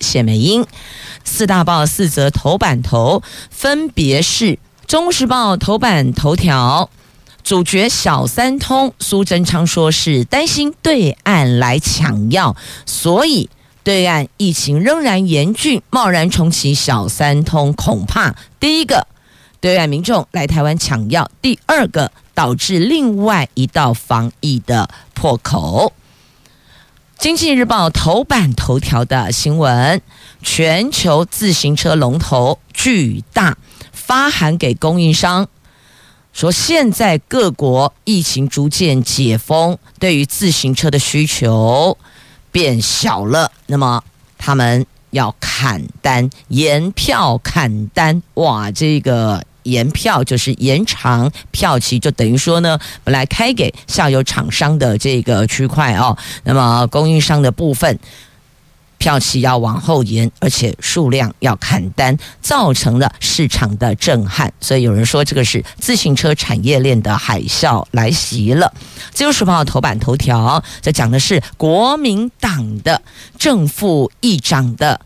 谢美英。四大报四则头版头，分别是《中时报》头版头条，主角小三通苏贞昌说是担心对岸来抢药，所以对岸疫情仍然严峻，贸然重启小三通，恐怕第一个对岸民众来台湾抢药，第二个导致另外一道防疫的破口。经济日报头版头条的新闻：全球自行车龙头巨大发函给供应商，说现在各国疫情逐渐解封，对于自行车的需求变小了，那么他们要砍单，延票砍单，哇，这个。延票就是延长票期，就等于说呢，本来开给下游厂商的这个区块哦，那么供应商的部分票期要往后延，而且数量要砍单，造成了市场的震撼。所以有人说，这个是自行车产业链的海啸来袭了。自由时报头版头条，这讲的是国民党的正副议长的。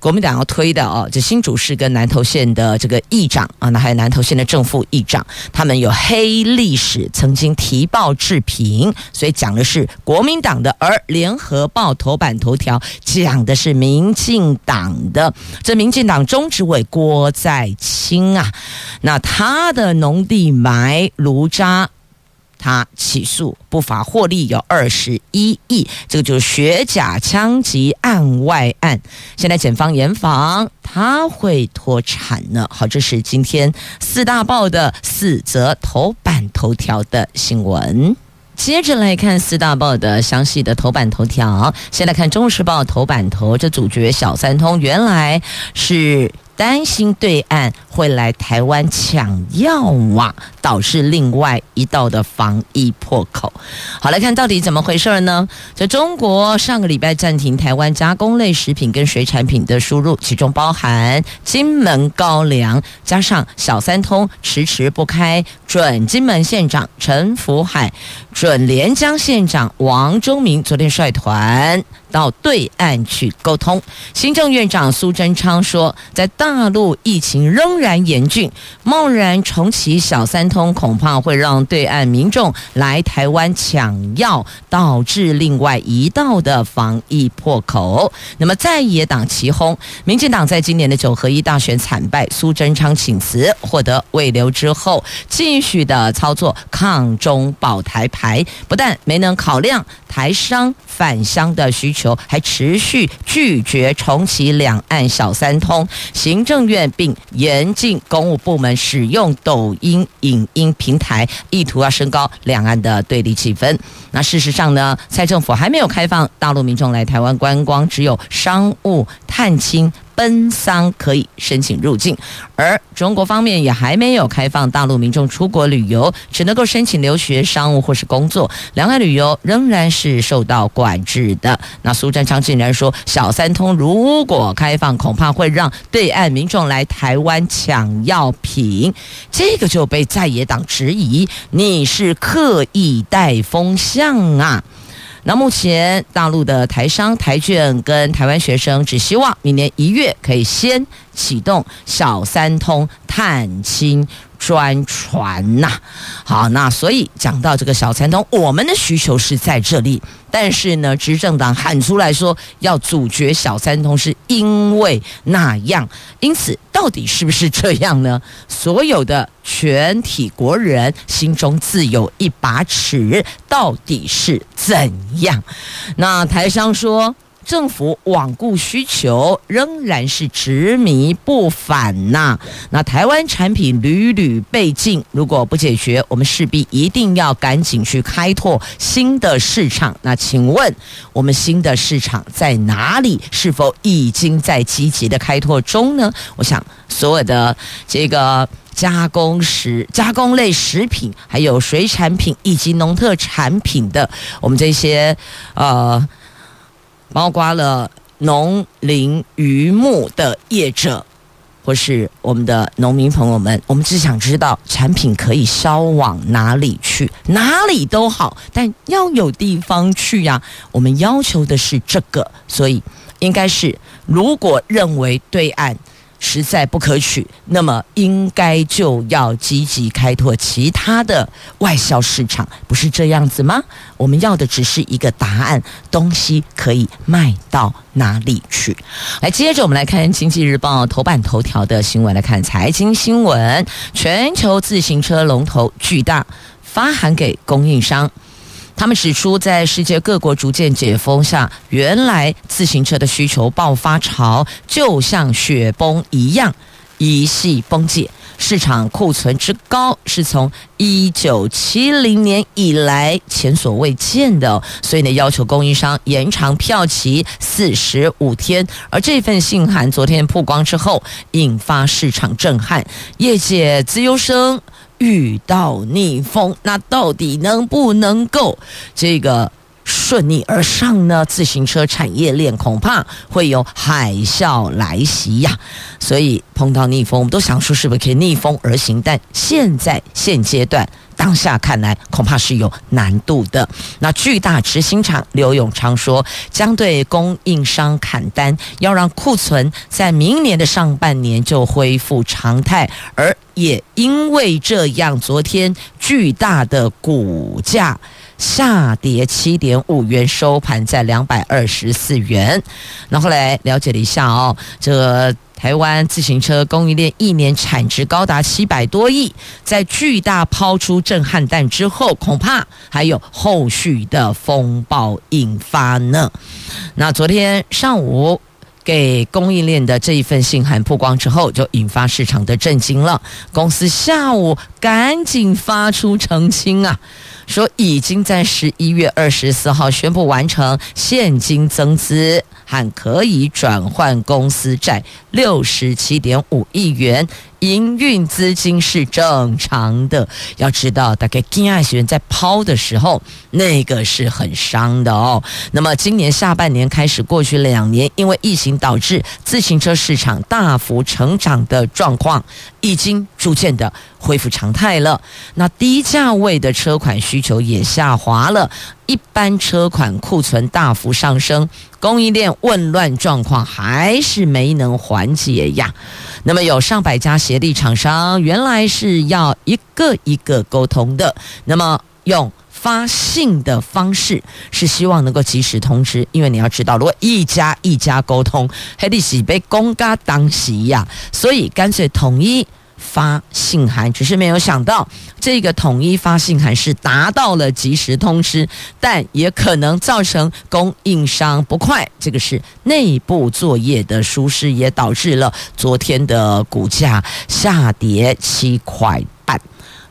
国民党要推的哦，这新竹市跟南投县的这个议长啊，那还有南投县的正副议长，他们有黑历史，曾经提报置评，所以讲的是国民党的，而联合报头版头条讲的是民进党的。这民进党中执委郭在清啊，那他的农地埋炉渣。他起诉不法获利有二十一亿，这个就是学甲枪击案外案。现在检方严防他会脱产呢。好，这是今天四大报的四则头版头条的新闻。接着来看四大报的详细的头版头条。先来看《中时报》头版头，这主角小三通原来是。担心对岸会来台湾抢药啊，导致另外一道的防疫破口。好，来看到底怎么回事呢？在中国上个礼拜暂停台湾加工类食品跟水产品的输入，其中包含金门高粱，加上小三通迟迟不开，准金门县长陈福海、准连江县长王忠明昨天率团到对岸去沟通。行政院长苏贞昌说，在大陆疫情仍然严峻，贸然重启小三通，恐怕会让对岸民众来台湾抢药，导致另外一道的防疫破口。那么在野党齐轰，民进党在今年的九合一大选惨败，苏贞昌请辞获得慰留之后，继续的操作抗中保台牌，不但没能考量台商返乡的需求，还持续拒绝重启两岸小三通。行政院并严禁公务部门使用抖音影音平台，意图要升高两岸的对立气氛。那事实上呢，蔡政府还没有开放大陆民众来台湾观光，只有商务探亲。奔丧可以申请入境，而中国方面也还没有开放大陆民众出国旅游，只能够申请留学、商务或是工作。两岸旅游仍然是受到管制的。那苏贞昌竟然说，小三通如果开放，恐怕会让对岸民众来台湾抢药品，这个就被在野党质疑，你是刻意带风向啊。那目前大陆的台商、台眷跟台湾学生只希望明年一月可以先启动小三通探亲专船呐。好，那所以讲到这个小三通，我们的需求是在这里。但是呢，执政党喊出来说要阻绝小三通，是因为那样。因此，到底是不是这样呢？所有的全体国人心中自有一把尺，到底是怎样？那台商说。政府罔顾需求，仍然是执迷不返呐。那台湾产品屡屡被禁，如果不解决，我们势必一定要赶紧去开拓新的市场。那请问，我们新的市场在哪里？是否已经在积极的开拓中呢？我想，所有的这个。加工食、加工类食品，还有水产品以及农特产品的，我们这些呃，包括了农林渔牧的业者，或是我们的农民朋友们，我们只想知道产品可以销往哪里去，哪里都好，但要有地方去呀。我们要求的是这个，所以应该是，如果认为对岸。实在不可取，那么应该就要积极开拓其他的外销市场，不是这样子吗？我们要的只是一个答案，东西可以卖到哪里去？来，接着我们来看《经济日报》头版头条的新闻，来看财经新闻：全球自行车龙头巨大发函给供应商。他们指出，在世界各国逐渐解封下，原来自行车的需求爆发潮就像雪崩一样，一系崩解。市场库存之高是从一九七零年以来前所未见的，所以呢，要求供应商延长票期四十五天。而这份信函昨天曝光之后，引发市场震撼，业界资优生。遇到逆风，那到底能不能够这个顺逆而上呢？自行车产业链恐怕会有海啸来袭呀！所以碰到逆风，我们都想说是不是可以逆风而行？但现在现阶段。当下看来恐怕是有难度的。那巨大执行长刘永昌说，将对供应商砍单，要让库存在明年的上半年就恢复常态。而也因为这样，昨天巨大的股价下跌七点五元，收盘在两百二十四元。那后来了解了一下哦，这。台湾自行车供应链一年产值高达七百多亿，在巨大抛出震撼弹之后，恐怕还有后续的风暴引发呢。那昨天上午给供应链的这一份信函曝光之后，就引发市场的震惊了。公司下午赶紧发出澄清啊。说已经在十一月二十四号宣布完成现金增资还可以转换公司债六十七点五亿元。营运资金是正常的，要知道，大概金爱学员在抛的时候，那个是很伤的哦。那么今年下半年开始，过去两年因为疫情导致自行车市场大幅成长的状况，已经逐渐的恢复常态了。那低价位的车款需求也下滑了。一般车款库存大幅上升，供应链混乱状况还是没能缓解呀。那么有上百家协力厂商，原来是要一个一个沟通的，那么用发信的方式是希望能够及时通知，因为你要知道，如果一家一家沟通，还得是被公家当席呀，所以干脆统一。发信函，只是没有想到这个统一发信函是达到了及时通知，但也可能造成供应商不快。这个是内部作业的疏失，也导致了昨天的股价下跌七块。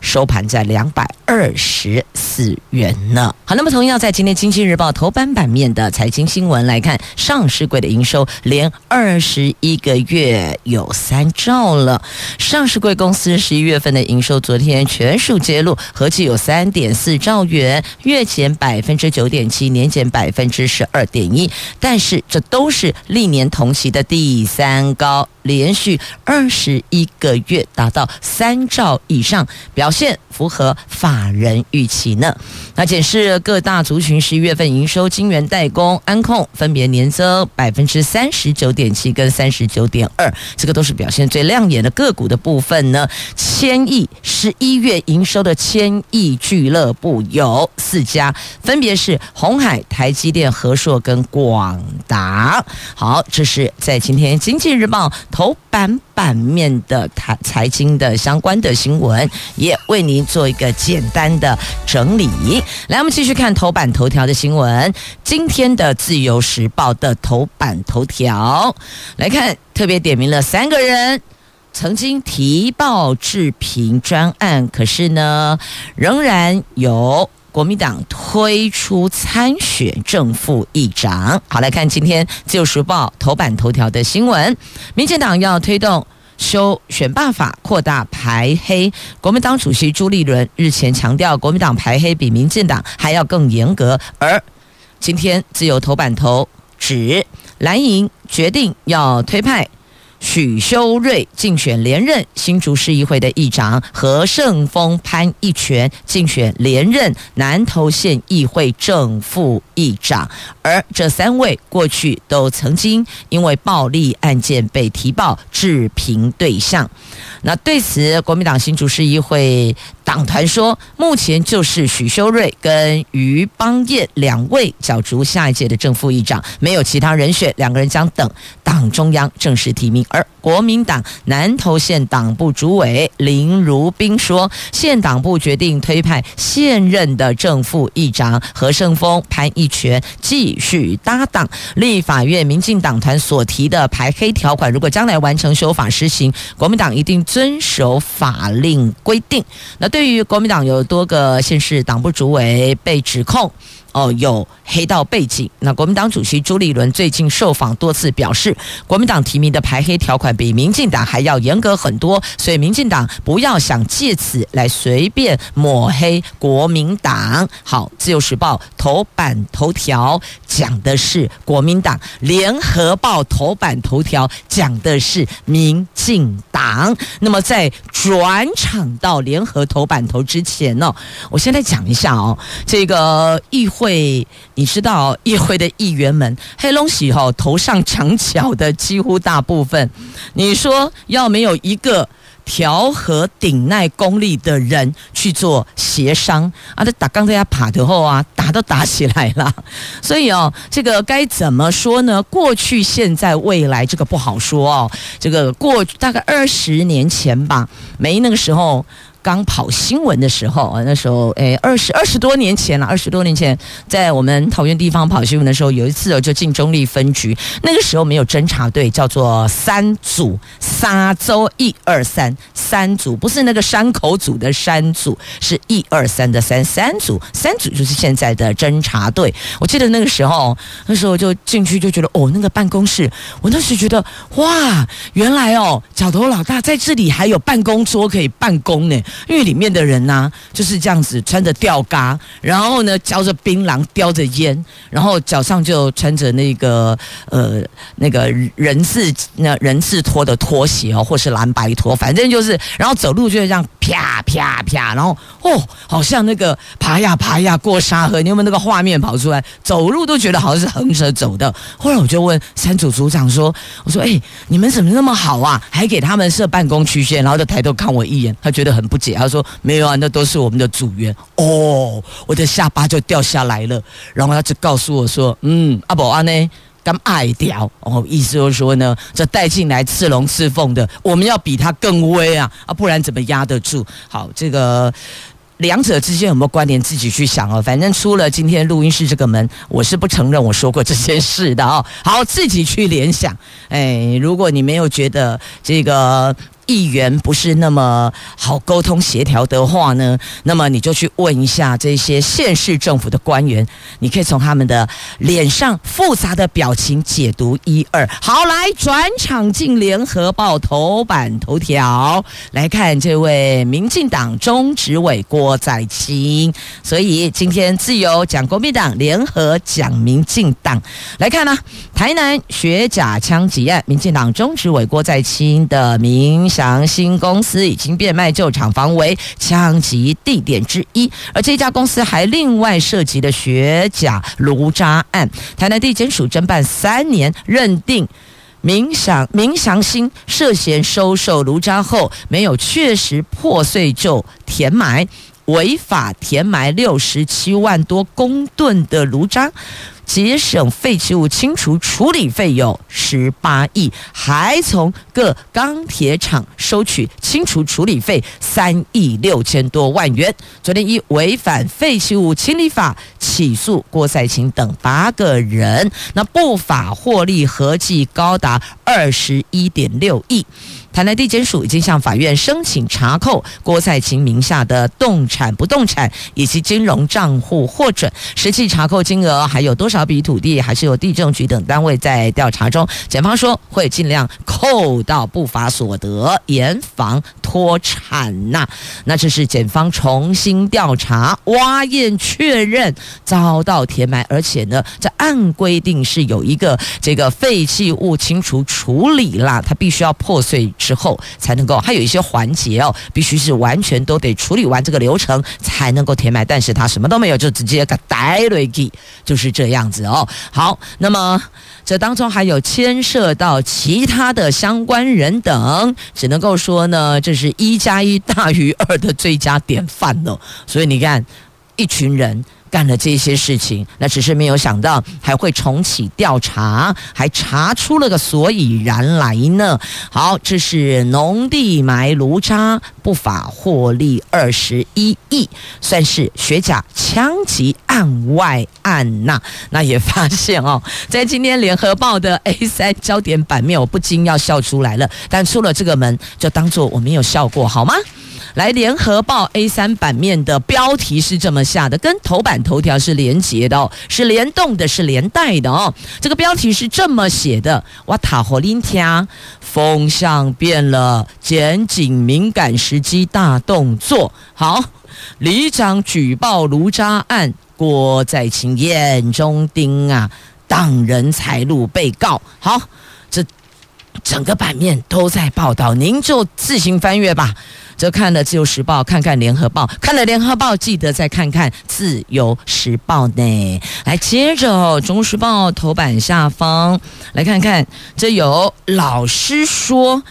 收盘在两百二十四元呢。好，那么同样在今天《经济日报》头版版面的财经新闻来看，上市柜的营收连二十一个月有三兆了。上市柜公司十一月份的营收昨天全数揭露，合计有三点四兆元，月减百分之九点七，年减百分之十二点一。但是这都是历年同期的第三高。连续二十一个月达到三兆以上，表现符合法人预期呢。那检视各大族群十一月份营收，晶圆代工、安控分别年增百分之三十九点七跟三十九点二，这个都是表现最亮眼的个股的部分呢。千亿十一月营收的千亿俱乐部有四家，分别是红海、台积电、和硕跟广达。好，这是在今天经济日报。头版版面的财财经的相关的新闻，也为您做一个简单的整理。来，我们继续看头版头条的新闻。今天的《自由时报》的头版头条，来看，特别点名了三个人。曾经提报置评专案，可是呢，仍然有国民党推出参选正副议长。好，来看今天《自由时报》头版头条的新闻：民进党要推动修选罢法，扩大排黑。国民党主席朱立伦日前强调，国民党排黑比民进党还要更严格。而今天自由头版头指蓝营决定要推派。许修睿竞选连任新竹市议会的议长，何胜峰、潘一全竞选连任南投县议会正副议长，而这三位过去都曾经因为暴力案件被提报置评对象。那对此，国民党新竹市议会党团说，目前就是许修睿跟于邦彦两位角逐下一届的正副议长，没有其他人选，两个人将等党中央正式提名。而国民党南投县党部主委林如冰说，县党部决定推派现任的正副议长何胜峰、潘一全继续搭档。立法院民进党团所提的排黑条款，如果将来完成修法施行，国民党一定遵守法令规定。那对于国民党有多个县市党部主委被指控。哦，有黑道背景。那国民党主席朱立伦最近受访多次表示，国民党提名的排黑条款比民进党还要严格很多，所以民进党不要想借此来随便抹黑国民党。好，自由时报头版头条讲的是国民党，联合报头版头条讲的是民进党。那么在转场到联合头版头之前呢，我先来讲一下哦，这个议会。会，你知道议会的议员们黑龙喜吼头上长角的几乎大部分，你说要没有一个调和顶耐功力的人去做协商啊，这打刚在家爬的后啊，打都打起来了。所以哦，这个该怎么说呢？过去、现在、未来，这个不好说哦。这个过大概二十年前吧，没那个时候。刚跑新闻的时候啊，那时候诶，二十二十多年前了，二十多年前，在我们桃园地方跑新闻的时候，有一次哦，就进中立分局，那个时候没有侦查队，叫做三组，沙洲一二三三组，不是那个山口组的山组，是一二三的三三组，三组就是现在的侦查队。我记得那个时候，那时候就进去就觉得哦，那个办公室，我那时觉得哇，原来哦，角头老大在这里还有办公桌可以办公呢。因为里面的人呢、就是这样子穿着吊嘎，然后呢嚼着槟榔，叼着烟，然后脚上就穿着那个呃那个人字那人字拖的拖鞋哦，或是蓝白拖，反正就是，然后走路就是这样啪啪啪，然后哦，好像那个爬呀爬呀过沙河，你有没有那个画面跑出来？走路都觉得好像是横着走的。后来我就问三组组长说：“我说哎，你们怎么那么好啊？还给他们设办公区线？”然后就抬头看我一眼，他觉得很不解。他说：“没有啊，那都是我们的组员哦。”我的下巴就掉下来了。然后他就告诉我说：“嗯，阿宝阿呢，刚爱掉哦，意思就是说呢，这带进来刺龙刺凤的，我们要比他更威啊啊，不然怎么压得住？好，这个两者之间有没有关联？自己去想哦。反正出了今天录音室这个门，我是不承认我说过这件事的哦。好，自己去联想。哎，如果你没有觉得这个。”议员不是那么好沟通协调的话呢，那么你就去问一下这些县市政府的官员，你可以从他们的脸上复杂的表情解读一二。好，来转场进联合报头版头条来看这位民进党中执委郭在清。所以今天自由讲国民党，联合讲民进党。来看呢、台南学甲枪击案，民进党中执委郭在清的名。祥兴公司已经变卖旧厂房为枪击地点之一，而这家公司还另外涉及的学甲炉渣案。台南地检署侦办三年，认定明祥明祥兴涉嫌收受炉渣后，没有确实破碎就填埋。违法填埋六十七万多公吨的炉渣。节省废弃物清除处理费用十八亿，还从各钢铁厂收取清除处理费三亿六千多万元。昨天以违反废弃物清理法起诉郭赛勤等八个人，那不法获利合计高达二十一点六亿。台南地检署已经向法院申请查扣郭赛勤名下的动产、不动产以及金融账户获准，实际查扣金额还有多少笔土地，还是由地政局等单位在调查中。检方说会尽量扣到不法所得，严防脱产呐。那这是检方重新调查、挖验确认遭到填埋，而且呢，这按规定是有一个这个废弃物清除处理啦，它必须要破碎。之后才能够，还有一些环节哦，必须是完全都得处理完这个流程才能够填埋。但是他什么都没有，就直接给带了去，就是这样子哦。好，那么这当中还有牵涉到其他的相关人等，只能够说呢，这是一加一大于二的最佳典范了。所以你看，一群人。干了这些事情，那只是没有想到还会重启调查，还查出了个所以然来呢。好，这是农地埋炉渣不法获利二十一亿，算是学甲枪击案外案呐。那也发现哦，在今天联合报的 A 三焦点版面，我不禁要笑出来了。但出了这个门，就当做我没有笑过，好吗？来，联合报 A 三版面的标题是这么下的，跟头版头条是连结的哦，是联动的，是连带的哦。这个标题是这么写的：哇塔火林天，风向变了，检警敏感时机大动作。好，里长举报卢渣案，郭在勤眼中钉啊，挡人财路被告。好，这整个版面都在报道，您就自行翻阅吧。就看了《自由时报》，看看《联合报》，看了《联合报》，记得再看看《自由时报》呢。来，接着《中时报》头版下方来看看，这有老师说，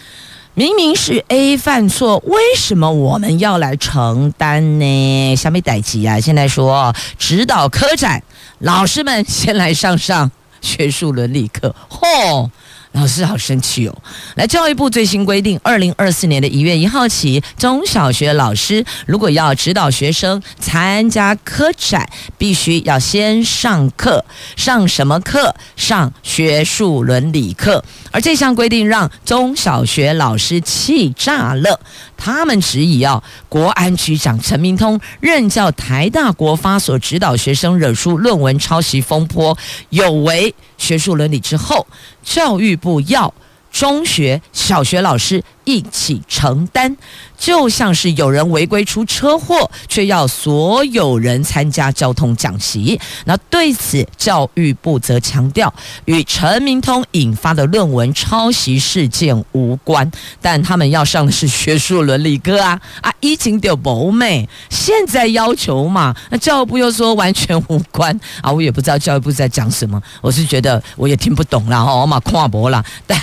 明明是 A 犯错，为什么我们要来承担呢？下面代志啊，现在说指导科展，老师们先来上上学术伦理课，嚯！老师好生气哦！来，教育部最新规定，二零二四年的一月一号起，中小学老师如果要指导学生参加科展，必须要先上课。上什么课？上学术伦理课。而这项规定让中小学老师气炸了。他们质疑哦，国安局长陈明通任教台大国发所指导学生惹出论文抄袭风波，有违学术伦理之后，教育部要中学、小学老师一起承担。就像是有人违规出车祸，却要所有人参加交通讲习。那对此，教育部则强调，与陈明通引发的论文抄袭事件无关。但他们要上的是学术伦理课啊啊！疫情就不美，现在要求嘛，那教育部又说完全无关啊！我也不知道教育部在讲什么，我是觉得我也听不懂了哦，我嘛跨博了。但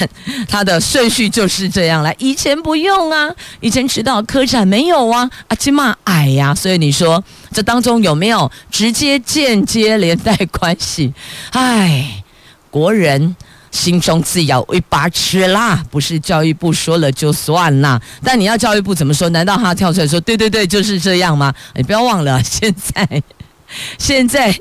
他的顺序就是这样来，以前不用啊，以前迟。到科展没有啊？啊，起码矮呀，所以你说这当中有没有直接、间接连带关系？唉，国人心中自有一把尺啦，不是教育部说了就算啦。但你要教育部怎么说？难道他跳出来说对对对就是这样吗？你不要忘了，现在 现在。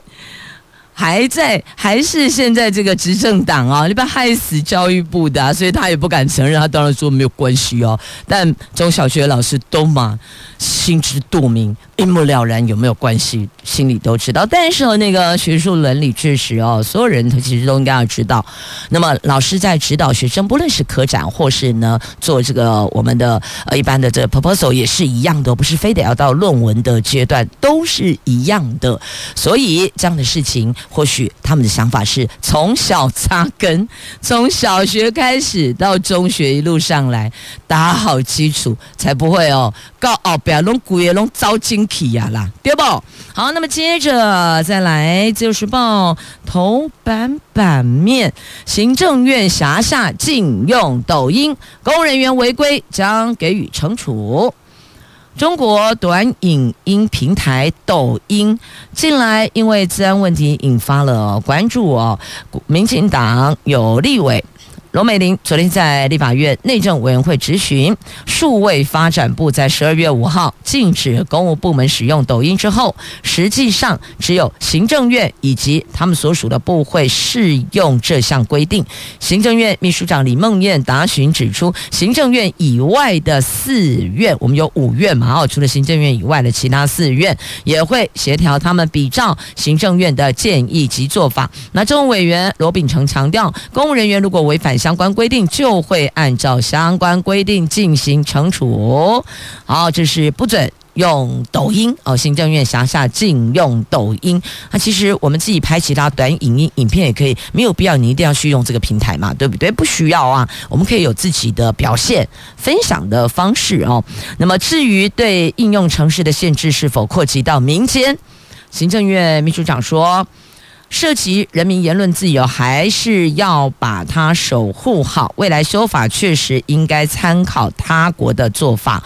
还在，还是现在这个执政党啊，你不要害死教育部的，所以他也不敢承认，他当然说没有关系哦。但中小学老师都嘛心知肚明。一目了然，有没有关系？心里都知道。但是和那个学术伦理确实哦，所有人他其实都应该要知道。那么老师在指导学生，不论是科展或是呢做这个我们的呃一般的这个 proposal 也是一样的，不是非得要到论文的阶段，都是一样的。所以这样的事情，或许他们的想法是从小扎根，从小学开始到中学一路上来打好基础，才不会哦。告哦，不要弄鬼，弄糟精呀啦，对不？好，那么接着再来，《自由时报》头版版面，行政院辖下禁用抖音，公务人员违规将给予惩处。中国短影音平台抖音近来因为治安问题引发了关注哦，民进党有立委。罗美玲昨天在立法院内政委员会质询，数位发展部在十二月五号禁止公务部门使用抖音之后，实际上只有行政院以及他们所属的部会适用这项规定。行政院秘书长李孟艳答询指出，行政院以外的四院，我们有五院嘛，哦，除了行政院以外的其他四院也会协调他们比照行政院的建议及做法。那政务委员罗秉成强调，公务人员如果违反相关规定就会按照相关规定进行惩处。好，这是不准用抖音哦。行政院辖下禁用抖音。那其实我们自己拍其他短影音影片也可以，没有必要你一定要去用这个平台嘛，对不对？不需要啊，我们可以有自己的表现分享的方式哦。那么至于对应用城市的限制是否扩及到民间，行政院秘书长说。涉及人民言论自由，还是要把它守护好。未来修法确实应该参考他国的做法，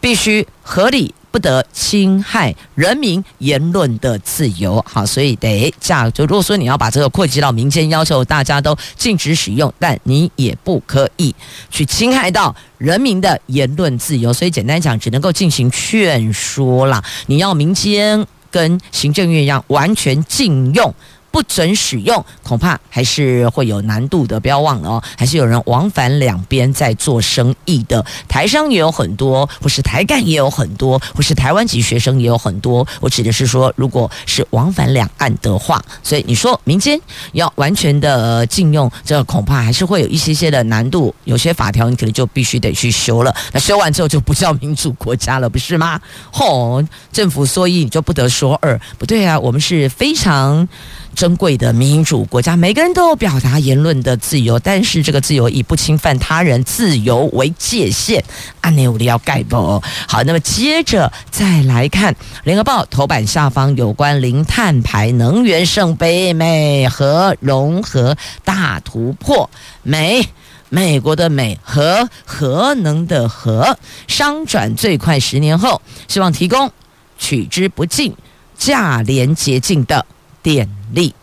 必须合理，不得侵害人民言论的自由。好，所以得这样。就如果说你要把这个扩及到民间，要求大家都禁止使用，但你也不可以去侵害到人民的言论自由。所以简单讲，只能够进行劝说啦。你要民间跟行政院一样完全禁用。不准使用，恐怕还是会有难度的。不要忘了哦，还是有人往返两边在做生意的。台商也有很多，或是台干也有很多，或是台湾籍学生也有很多。我指的是说，如果是往返两岸的话，所以你说民间要完全的禁用，这恐怕还是会有一些些的难度。有些法条你可能就必须得去修了。那修完之后就不叫民主国家了，不是吗？吼，政府说一你就不得说二，不对啊，我们是非常。珍贵的民主国家，每个人都有表达言论的自由，但是这个自由以不侵犯他人自由为界限。按钮要盖不？好，那么接着再来看《联合报》头版下方有关零碳排能源圣杯，美核融合大突破，美美国的美和核能的核商转最快十年后，希望提供取之不尽、价廉洁净的电力。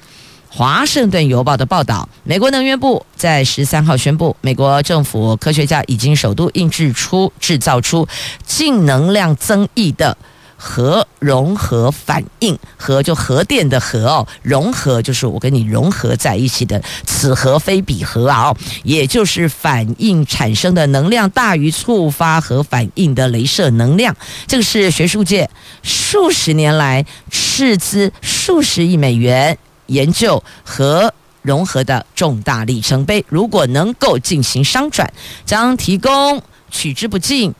华盛顿邮报的报道，美国能源部在十三号宣布，美国政府科学家已经首度印制出、制造出净能量增益的核融合反应。核就核电的核哦，融合就是我跟你融合在一起的，此核非彼核啊，也就是反应产生的能量大于触发核反应的镭射能量。这个是学术界数十年来斥资数十亿美元。研究核融合的重大里程碑，如果能够进行商转，将提供取之不尽、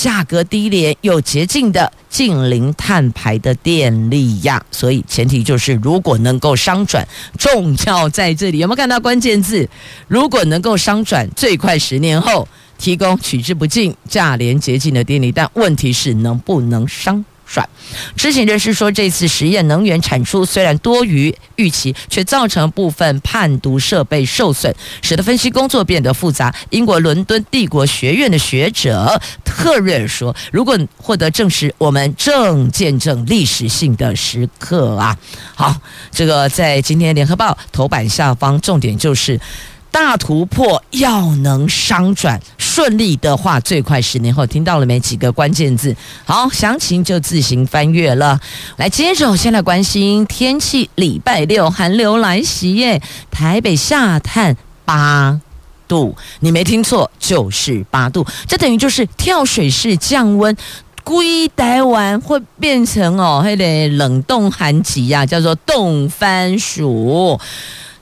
价格低廉又洁净的近零碳排的电力呀。所以前提就是，如果能够商转，重要在这里。有没有看到关键字？如果能够商转，最快十年后提供取之不尽、价廉洁净的电力，但问题是能不能商？转，知情人士说，这次实验能源产出虽然多于预期，却造成部分判读设备受损，使得分析工作变得复杂。英国伦敦帝国学院的学者特瑞尔说：“如果获得证实，我们正见证历史性的时刻啊！”好，这个在今天联合报头版下方，重点就是。大突破要能商转顺利的话，最快十年后。听到了没？几个关键字。好，详情就自行翻阅了。来，接着我先来关心天气。礼拜六寒流来袭耶，台北下探八度，你没听错，就是八度。这等于就是跳水式降温，归台湾会变成哦，还得冷冻寒极呀，叫做冻番薯。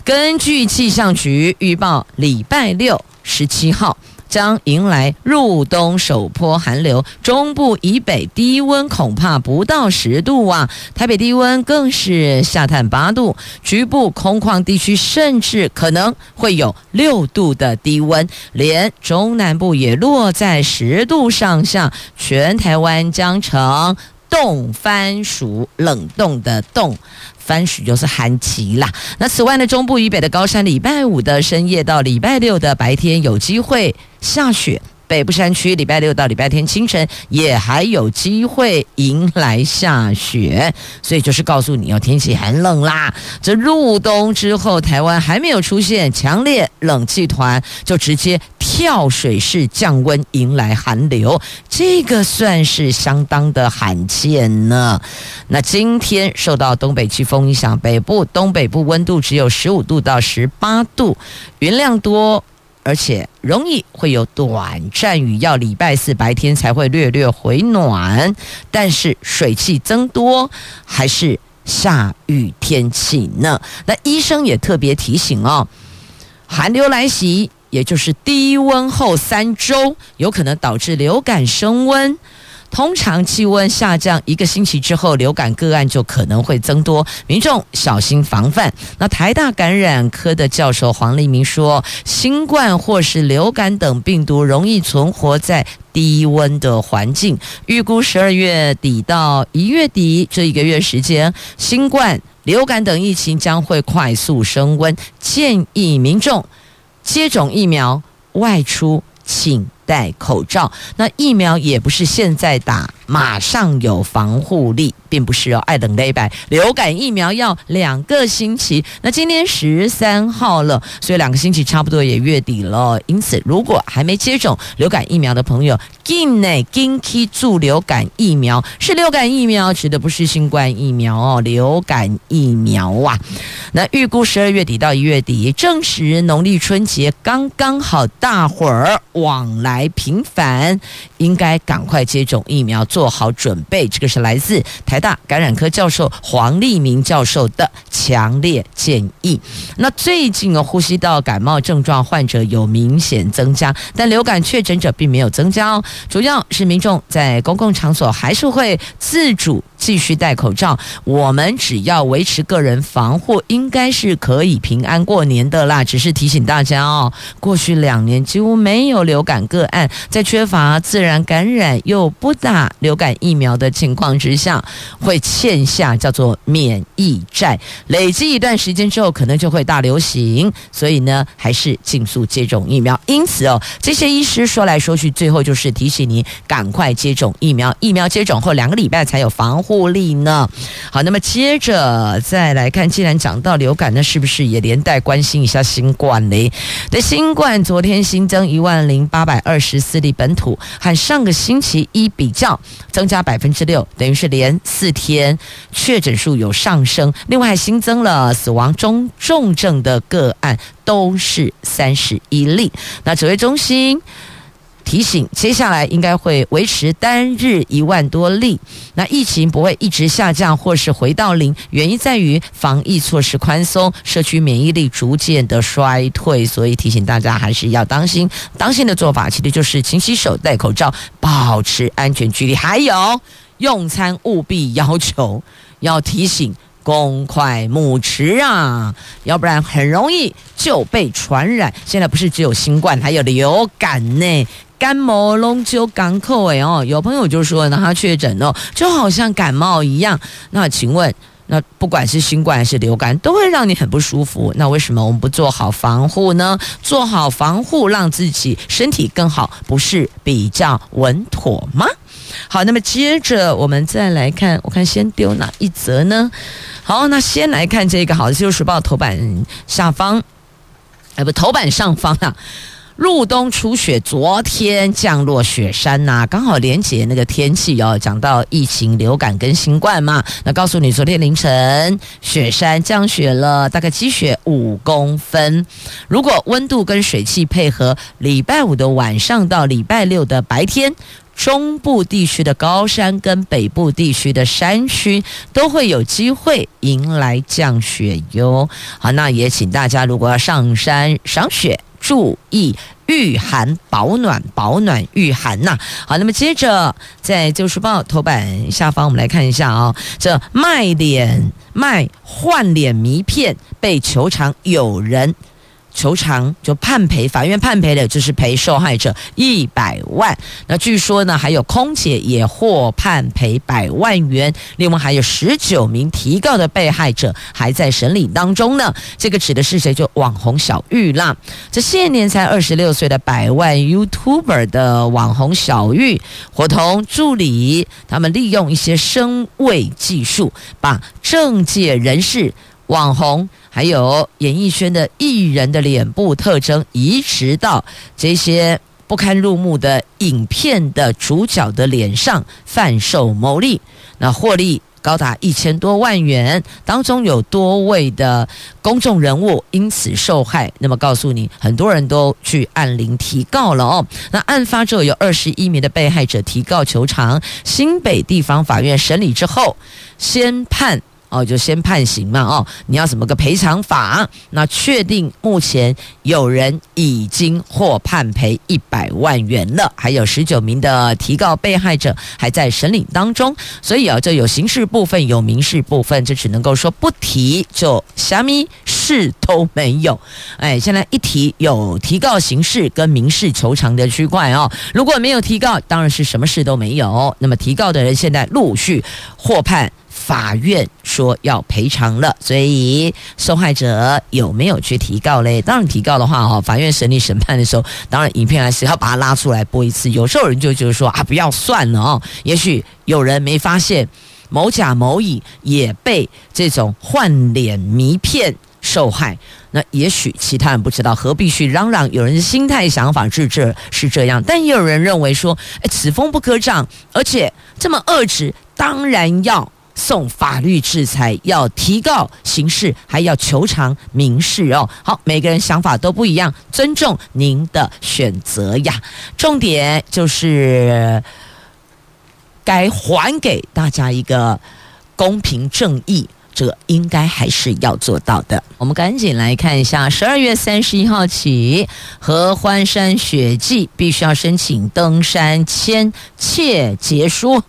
根据气象局预报，礼拜六十七号将迎来入冬首波寒流，中部以北低温恐怕不到十度啊，台北低温更是下探八度，局部空旷地区甚至可能会有六度的低温，连中南部也落在十度上下，全台湾将成冻番薯，冷冻的冻。番薯就是寒极啦。那此外呢，中部以北的高山，礼拜五的深夜到礼拜六的白天有机会下雪。北部山区礼拜六到礼拜天清晨也还有机会迎来下雪，所以就是告诉你哦，天气很冷啦。这入冬之后，台湾还没有出现强烈冷气团，就直接跳水式降温，迎来寒流，这个算是相当的罕见呢。那今天受到东北季风影响，北部、东北部温度只有十五度到十八度，云量多。而且容易会有短暂雨，要礼拜四白天才会略略回暖，但是水汽增多，还是下雨天气呢？那医生也特别提醒哦，寒流来袭，也就是低温后三周，有可能导致流感升温。通常气温下降一个星期之后，流感个案就可能会增多，民众小心防范。那台大感染科的教授黄立明说，新冠或是流感等病毒容易存活在低温的环境，预估十二月底到一月底这一个月时间，新冠、流感等疫情将会快速升温，建议民众接种疫苗，外出请戴口罩，那疫苗也不是现在打，马上有防护力，并不是哦。爱等一百，流感疫苗要两个星期。那今天十三号了，所以两个星期差不多也月底了。因此，如果还没接种流感疫苗的朋友，境内紧去注流感疫苗，是流感疫苗，指的不是新冠疫苗哦。流感疫苗啊，那预估十二月底到一月底，正值农历春节，刚刚好，大伙儿往来。来频繁，应该赶快接种疫苗，做好准备。这个是来自台大感染科教授黄立明教授的强烈建议。那最近啊，呼吸道感冒症状患者有明显增加，但流感确诊者并没有增加哦。主要是民众在公共场所还是会自主继续戴口罩。我们只要维持个人防护，应该是可以平安过年的啦。只是提醒大家哦，过去两年几乎没有流感个在缺乏自然感染又不打流感疫苗的情况之下，会欠下叫做免疫债，累积一段时间之后，可能就会大流行。所以呢，还是尽速接种疫苗。因此哦，这些医师说来说去，最后就是提醒你赶快接种疫苗。疫苗接种后两个礼拜才有防护力呢。好，那么接着再来看，既然讲到流感，那是不是也连带关心一下新冠嘞？对，新冠昨天新增一万零八百二。十四例本土，和上个星期一比较，增加百分之六，等于是连四天确诊数有上升。另外新增了死亡中重症的个案，都是三十一例。那指挥中心。提醒，接下来应该会维持单日一万多例，那疫情不会一直下降或是回到零，原因在于防疫措施宽松，社区免疫力逐渐的衰退，所以提醒大家还是要当心。当心的做法其实就是勤洗手、戴口罩、保持安全距离，还有用餐务必要求要提醒公筷母匙啊，要不然很容易就被传染。现在不是只有新冠，还有流感呢。感冒拢就港口哎哦，有朋友就说呢，他确诊哦，就好像感冒一样。那请问，那不管是新冠还是流感，都会让你很不舒服。那为什么我们不做好防护呢？做好防护，让自己身体更好，不是比较稳妥吗？好，那么接着我们再来看，我看先丢哪一则呢？好，那先来看这个，好，《就是时报》头版下方，哎，不，头版上方啊。入冬初雪，昨天降落雪山呐、刚好连接那个天气哦。讲到疫情、流感跟新冠嘛，那告诉你，昨天凌晨雪山降雪了，大概积雪五公分。如果温度跟水汽配合，礼拜五的晚上到礼拜六的白天，中部地区的高山跟北部地区的山区都会有机会迎来降雪哟。好，那也请大家如果要上山赏雪。注意御寒保暖，保暖御寒呐、好，那么接着在《旧书报》头版下方，我们来看一下啊、这卖脸卖换脸名片被球场有人求偿，就判赔，法院判赔的就是赔受害者一百万。那据说呢，还有空姐也获判赔百万元。另外还有十九名提告的被害者还在审理当中呢。这个指的是谁？就网红小玉啦。这现年才二十六岁的百万 YouTuber 的网红小玉，伙同助理，他们利用一些声位技术，把政界人士、网红。还有演艺圈的艺人的脸部特征移植到这些不堪入目的影片的主角的脸上贩售牟利，那获利高达一千多万元，当中有多位的公众人物因此受害。那么告诉你，很多人都去按铃提告了哦。那案发之后有二十一名的被害者提告求偿，新北地方法院审理之后，先判。哦，就先判刑嘛，哦，你要怎么个赔偿法？那确定目前有人已经获判赔一百万元了，还有十九名的提告被害者还在审理当中，所以啊，这有刑事部分，有民事部分，这只能够说不提就虾米事都没有。哎，现在一提有提告刑事跟民事求偿的区块哦，如果没有提告，当然是什么事都没有。那么提告的人现在陆续获判。法院说要赔偿了，所以受害者有没有去提告嘞？当然提告的话，哈，法院审理审判的时候，当然影片还是要把它拉出来播一次。有时候人就就是说啊，不要算了哦。也许有人没发现某甲某乙也被这种换脸迷骗受害，那也许其他人不知道，何必去嚷嚷？有人的心态想法是这是这样，但也有人认为说，哎，此风不可长，而且这么遏制，当然要。送法律制裁，要提告刑事，还要求偿民事哦。好，每个人想法都不一样，尊重您的选择呀。重点就是该还给大家一个公平正义，这应该还是要做到的。我们赶紧来看一下，十二月三十一号起，合欢山雪季必须要申请登山签切结书。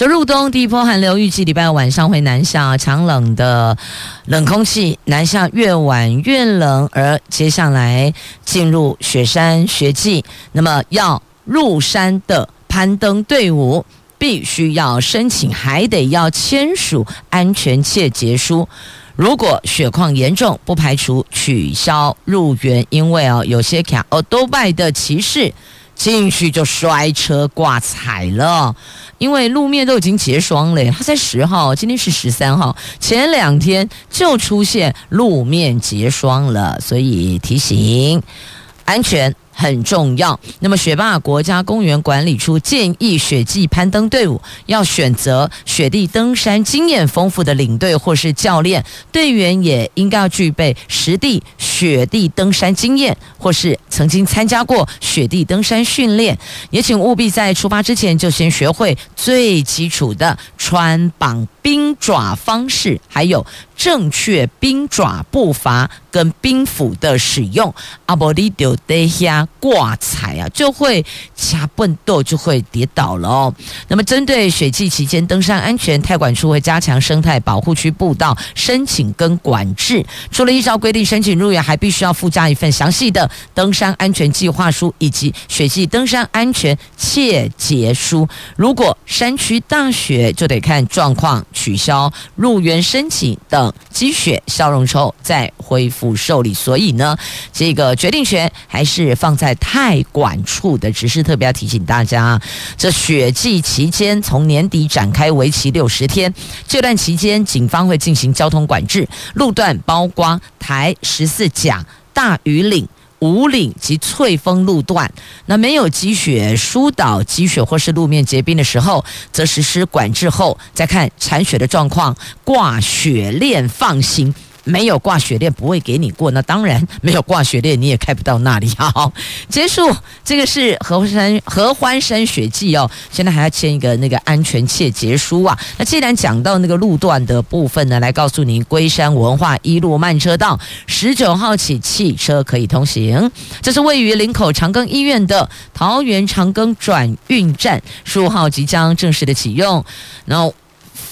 这入冬第一波寒流预计礼拜五晚上会南下，强冷的冷空气南下越晚越冷，而接下来进入雪山雪季，那么要入山的攀登队伍必须要申请，还得要签署安全切结书。如果雪况严重，不排除取消入园，因为哦，有些卡哦多拜的骑士进去就摔车挂彩了。因为路面都已经结霜了，它才十号，今天是十三号，前两天就出现路面结霜了，所以提醒安全。很重要。那么，雪霸国家公园管理处建议雪季攀登队伍要选择雪地登山经验丰富的领队或是教练，队员也应该要具备实地雪地登山经验，或是曾经参加过雪地登山训练。也请务必在出发之前就先学会最基础的穿绑冰爪方式，还有正确冰爪步伐跟冰斧的使用。阿波利丢得下。挂彩啊，就会掐笨豆，就会跌倒了哦。那么，针对雪季期间登山安全，太管处会加强生态保护区步道申请跟管制。除了依照规定申请入园，还必须要附加一份详细的登山安全计划书以及雪季登山安全切结书。如果山区大雪，就得看状况取消入园申请等积雪消融之后再恢复受理。所以呢，这个决定权还是放。在太管处的指示，特别要提醒大家，这雪季期间从年底展开，为期六十天。这段期间，警方会进行交通管制，路段包括台十四甲、大禹岭、五岭及翠峰路段。那没有积雪疏导积雪或是路面结冰的时候，则实施管制后再看铲雪的状况，挂雪链放行。没有挂雪链不会给你过，那当然没有挂雪链你也开不到那里。好，结束，这个是合欢山合欢山雪季哦，现在还要签一个那个安全切结书啊。那既然讲到那个路段的部分呢，来告诉您，龟山文化一路慢车道十九号起汽车可以通行，这是位于林口长庚医院的桃园长庚转运站，十五号即将正式的启用，然后。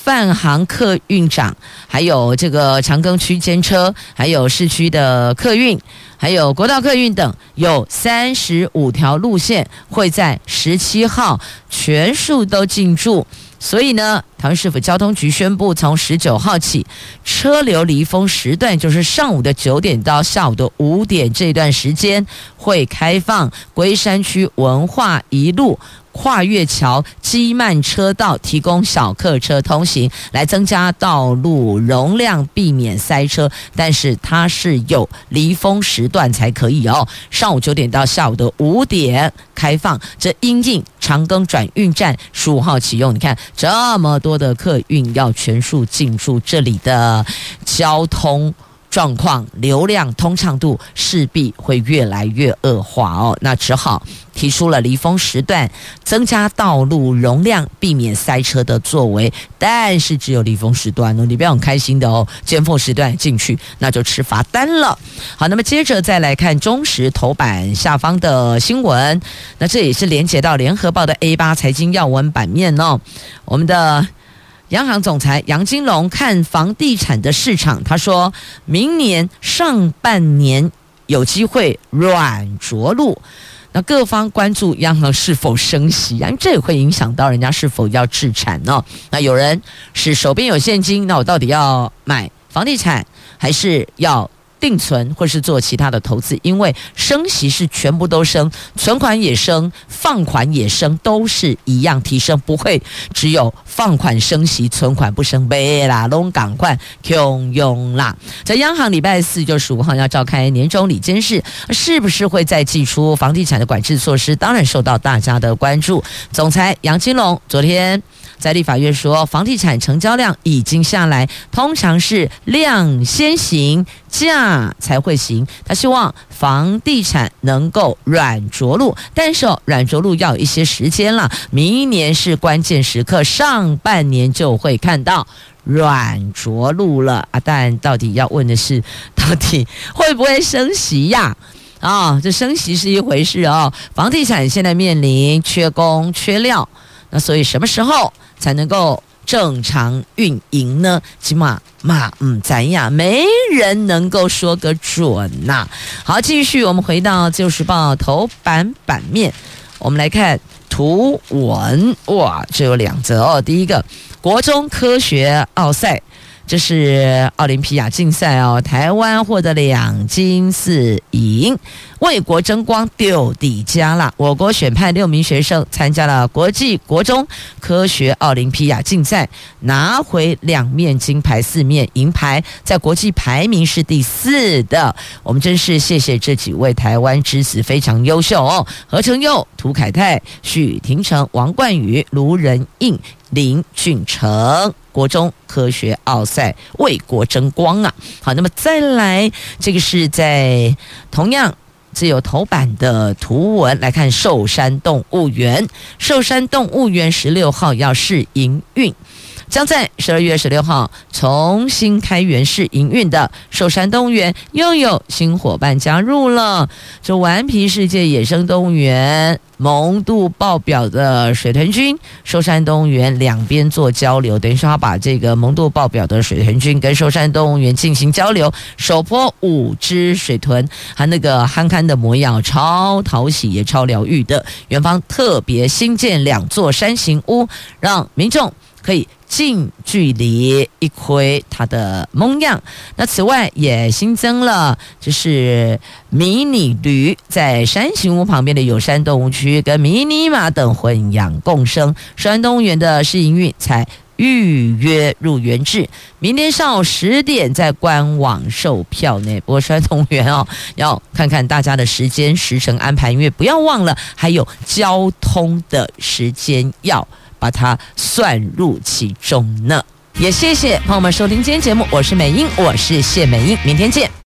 泛航客运长，还有这个长庚区间车，还有市区的客运，还有国道客运等，有三十五条路线会在十七号全数都进驻。所以呢，台湾市府交通局宣布，从十九号起，车流离峰时段，就是上午的九点到下午的五点这段时间，会开放龟山区文化一路。跨越桥机慢车道，提供小客车通行，来增加道路容量，避免塞车。但是它是有离峰时段才可以哦，上午九点到下午的五点开放。这因应长庚转运站十五号启用，你看这么多的客运要全数进驻这里的交通。状况、流量、通畅度势必会越来越恶化哦，那只好提出了离峰时段增加道路容量，避免塞车的作为。但是只有离峰时段哦，你不要很开心的哦，尖峰时段进去那就吃罚单了。好，那么接着再来看中时头版下方的新闻，那这也是连接到联合报的 A 八财经要闻版面哦，我们的。央行总裁杨金龙看房地产的市场，他说明年上半年有机会软着陆。那各方关注央行是否升息，因为这也会影响到人家是否要置产呢？那有人是手边有现金，那我到底要买房地产，还是要？定存或是做其他的投资，因为升息是全部都升，存款也升，放款也升，都是一样提升，不会只有放款升息，存款不升。别啦，拢赶快穷用啦！在央行礼拜四就十五号要召开年终理监事，是不是会再祭出房地产的管制措施？当然受到大家的关注。总裁杨金龙昨天。在立法院说，房地产成交量已经下来，通常是量先行，价才会行。他希望房地产能够软着陆，但是软着陆要有一些时间了。明年是关键时刻，上半年就会看到软着陆了啊！但到底要问的是，到底会不会升息呀？啊、这升息是一回事哦。房地产现在面临缺工缺料，那所以什么时候？才能够正常运营呢？起码嘛，嗯，咱呀，没人能够说个准呐、好，继续，我们回到《自由时报》头版版面，我们来看图文。哇，这有两则哦。第一个，国中科学奥赛。这是奥林匹亚竞赛哦，台湾获得两金四银，为国争光，丢底加啦！我国选派六名学生参加了国际国中科学奥林匹亚竞赛，拿回两面金牌、四面银牌，在国际排名是第四的。我们真是谢谢这几位台湾之子，非常优秀哦！何成佑、涂凯泰、许廷成、王冠宇、卢仁印、林俊成。国中科学奥赛为国争光啊！好，那么再来，这个是在同样只有头版的图文来看，寿山动物园，寿山动物园十六号要试营运。将在十二月十六号重新开园试营运的寿山动物园又有新伙伴加入了。这顽皮世界野生动物园萌度爆表的水豚君，寿山动物园两边做交流，等于说他把这个萌度爆表的水豚君跟寿山动物园进行交流。首波五只水豚，还那个憨憨的模样，超讨喜也超疗愈的。园方特别新建两座山形屋，让民众。可以近距离一窥它的模样。那此外也新增了，就是迷你驴在山形屋旁边的有山动物区跟迷你马等混养共生。山动物园的试营运才预约入园制，明天上午十点在官网售票呢。不过山动物园哦，要看看大家的时间时程安排，因为不要忘了还有交通的时间要。把它算入其中呢，也谢谢朋友们收听今天节目，我是美英，我是谢美英，明天见。